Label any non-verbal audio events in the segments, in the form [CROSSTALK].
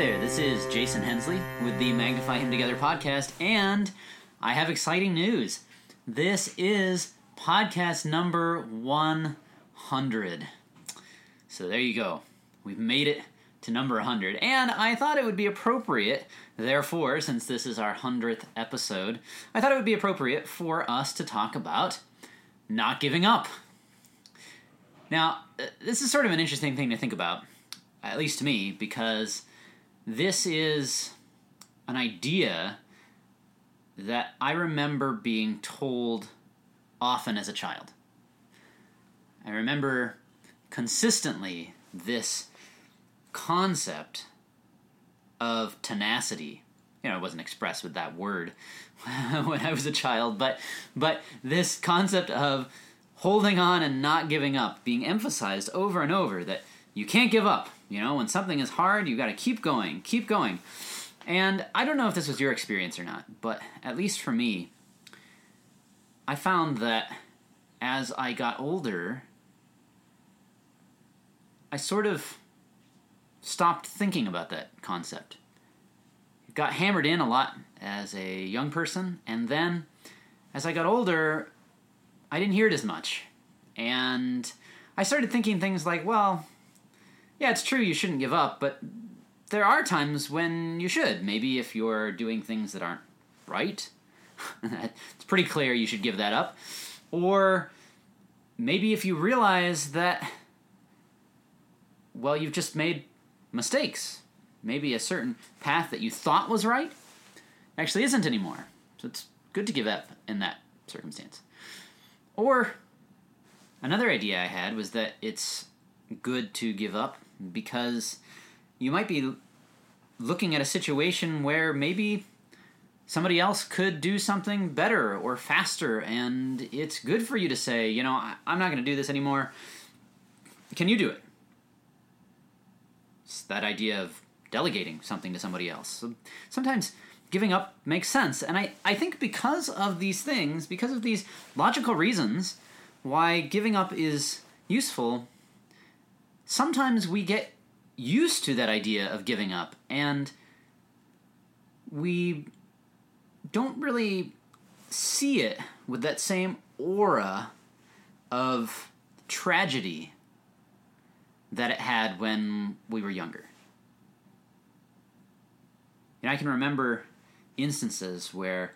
This is Jason Hensley with the Magnify Him Together podcast, and I have exciting news. This is podcast number 100. So there you go. We've made it to number 100, and I thought it would be appropriate, therefore, since this is our 100th episode, I thought it would be appropriate for us to talk about not giving up. Now, uh, this is sort of an interesting thing to think about, at least to me, because this is an idea that I remember being told often as a child. I remember consistently this concept of tenacity. You know, it wasn't expressed with that word [LAUGHS] when I was a child, but but this concept of holding on and not giving up being emphasized over and over that you can't give up. You know, when something is hard, you got to keep going, keep going. And I don't know if this was your experience or not, but at least for me, I found that as I got older, I sort of stopped thinking about that concept. It got hammered in a lot as a young person, and then as I got older, I didn't hear it as much. And I started thinking things like, well, yeah, it's true you shouldn't give up, but there are times when you should. Maybe if you're doing things that aren't right, [LAUGHS] it's pretty clear you should give that up. Or maybe if you realize that, well, you've just made mistakes. Maybe a certain path that you thought was right actually isn't anymore. So it's good to give up in that circumstance. Or another idea I had was that it's good to give up because you might be looking at a situation where maybe somebody else could do something better or faster, and it's good for you to say, you know, I'm not going to do this anymore. Can you do it? It's that idea of delegating something to somebody else. So sometimes giving up makes sense. And I, I think because of these things, because of these logical reasons why giving up is useful, sometimes we get used to that idea of giving up and we don't really see it with that same aura of tragedy that it had when we were younger. And I can remember instances where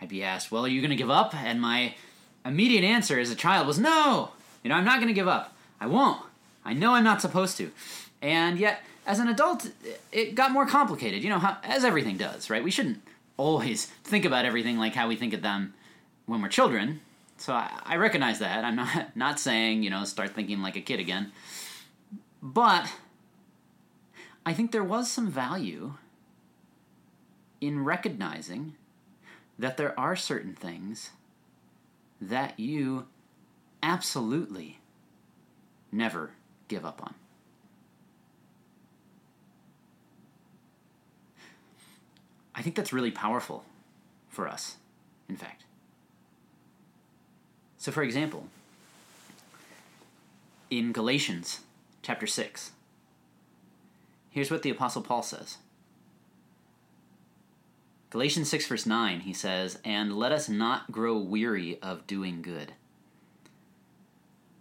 I'd be asked, Well, are you going to give up? And my immediate answer as a child was, No! You know, I'm not going to give up. I won't. I know I'm not supposed to. And yet, as an adult, it got more complicated, you know, how, as everything does, right? We shouldn't always think about everything like how we think of them when we're children. So I, I recognize that. I'm not, [LAUGHS] not saying, you know, start thinking like a kid again. But I think there was some value in recognizing that there are certain things that you absolutely never give up on. I think that's really powerful for us, in fact. So, for example, in Galatians chapter 6, here's what the Apostle Paul says Galatians 6, verse 9, he says, And let us not grow weary of doing good.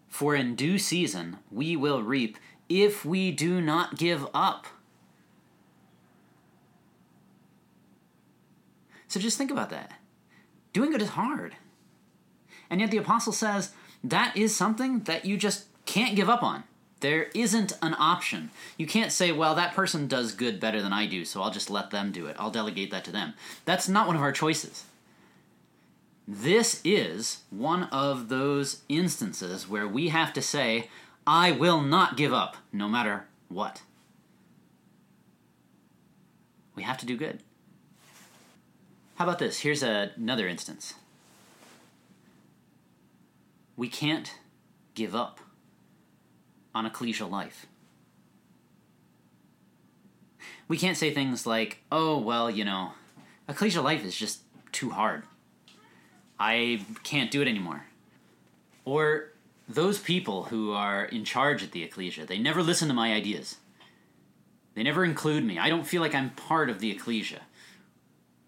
For in due season we will reap if we do not give up. So just think about that. Doing good is hard. And yet the apostle says that is something that you just can't give up on. There isn't an option. You can't say, well, that person does good better than I do, so I'll just let them do it. I'll delegate that to them. That's not one of our choices. This is one of those instances where we have to say, I will not give up, no matter what. We have to do good. How about this? Here's another instance. We can't give up on ecclesial life. We can't say things like, oh, well, you know, ecclesial life is just too hard. I can't do it anymore. Or those people who are in charge at the ecclesia, they never listen to my ideas. They never include me. I don't feel like I'm part of the ecclesia.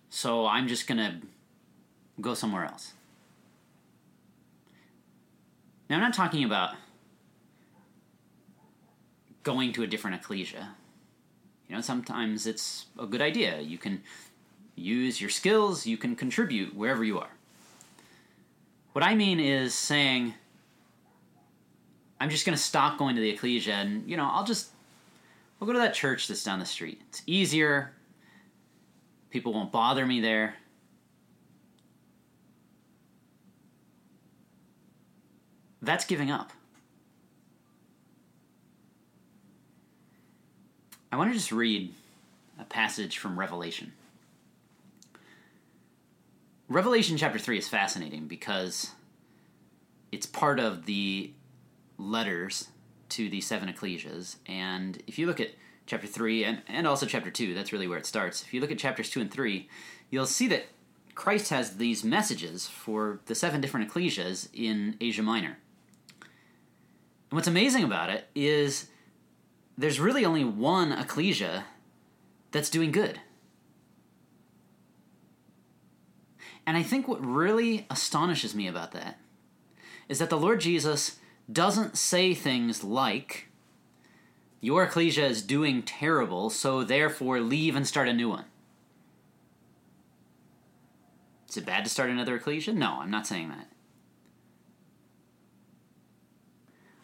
So I'm just going to go somewhere else. Now, I'm not talking about going to a different ecclesia. You know, sometimes it's a good idea. You can use your skills, you can contribute wherever you are. What I mean is saying, I'm just going to stop going to the ecclesia and, you know, I'll just, I'll go to that church that's down the street. It's easier. People won't bother me there. That's giving up. I want to just read a passage from Revelation. Revelation chapter 3 is fascinating because it's part of the letters to the seven ecclesias. And if you look at chapter 3 and, and also chapter 2, that's really where it starts. If you look at chapters 2 and 3, you'll see that Christ has these messages for the seven different ecclesias in Asia Minor. And what's amazing about it is there's really only one ecclesia that's doing good. And I think what really astonishes me about that is that the Lord Jesus doesn't say things like, Your ecclesia is doing terrible, so therefore leave and start a new one. Is it bad to start another ecclesia? No, I'm not saying that.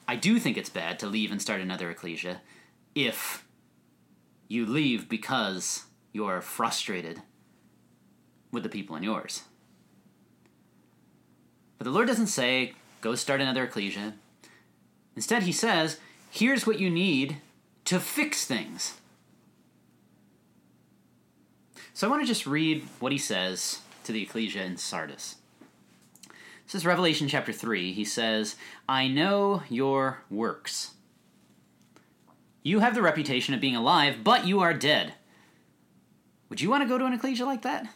I do think it's bad to leave and start another ecclesia if you leave because you're frustrated with the people in yours. But the Lord doesn't say, go start another ecclesia. Instead, He says, here's what you need to fix things. So I want to just read what He says to the ecclesia in Sardis. This is Revelation chapter 3. He says, I know your works. You have the reputation of being alive, but you are dead. Would you want to go to an ecclesia like that?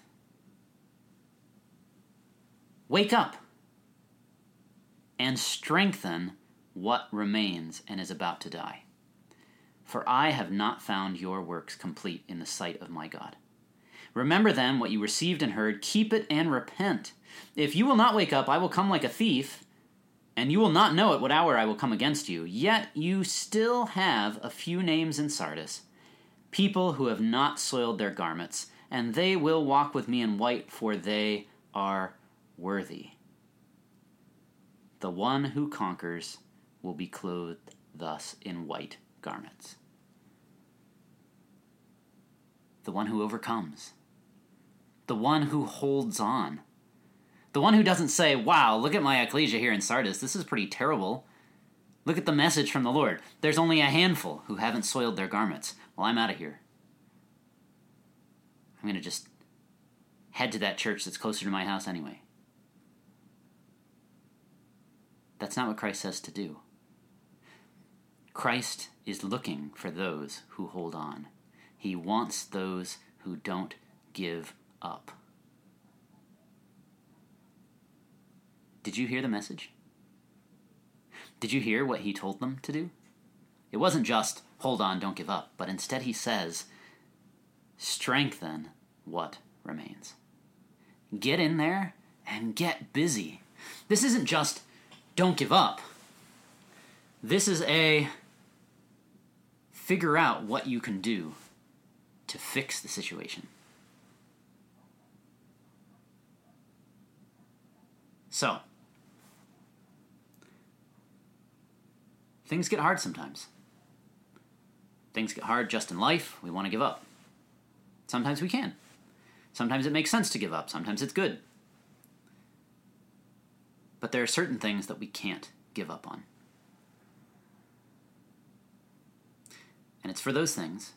Wake up and strengthen what remains and is about to die. For I have not found your works complete in the sight of my God. Remember then what you received and heard, keep it and repent. If you will not wake up, I will come like a thief, and you will not know at what hour I will come against you. Yet you still have a few names in Sardis, people who have not soiled their garments, and they will walk with me in white, for they are worthy. The one who conquers will be clothed thus in white garments. The one who overcomes. The one who holds on. The one who doesn't say, Wow, look at my ecclesia here in Sardis. This is pretty terrible. Look at the message from the Lord. There's only a handful who haven't soiled their garments. Well, I'm out of here. I'm going to just head to that church that's closer to my house anyway. That's not what Christ says to do. Christ is looking for those who hold on. He wants those who don't give up. Did you hear the message? Did you hear what he told them to do? It wasn't just, hold on, don't give up, but instead he says, strengthen what remains. Get in there and get busy. This isn't just, don't give up. This is a figure out what you can do to fix the situation. So, things get hard sometimes. Things get hard just in life, we want to give up. Sometimes we can. Sometimes it makes sense to give up, sometimes it's good. But there are certain things that we can't give up on. And it's for those things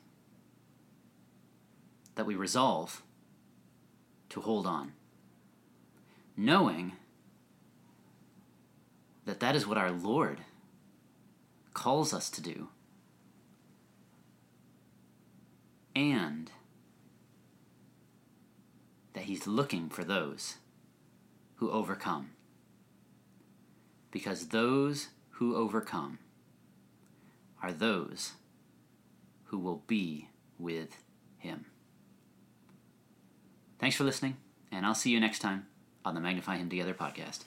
that we resolve to hold on, knowing that that is what our Lord calls us to do. And that He's looking for those who overcome because those who overcome are those who will be with him. Thanks for listening, and I'll see you next time on the Magnify Him Together podcast.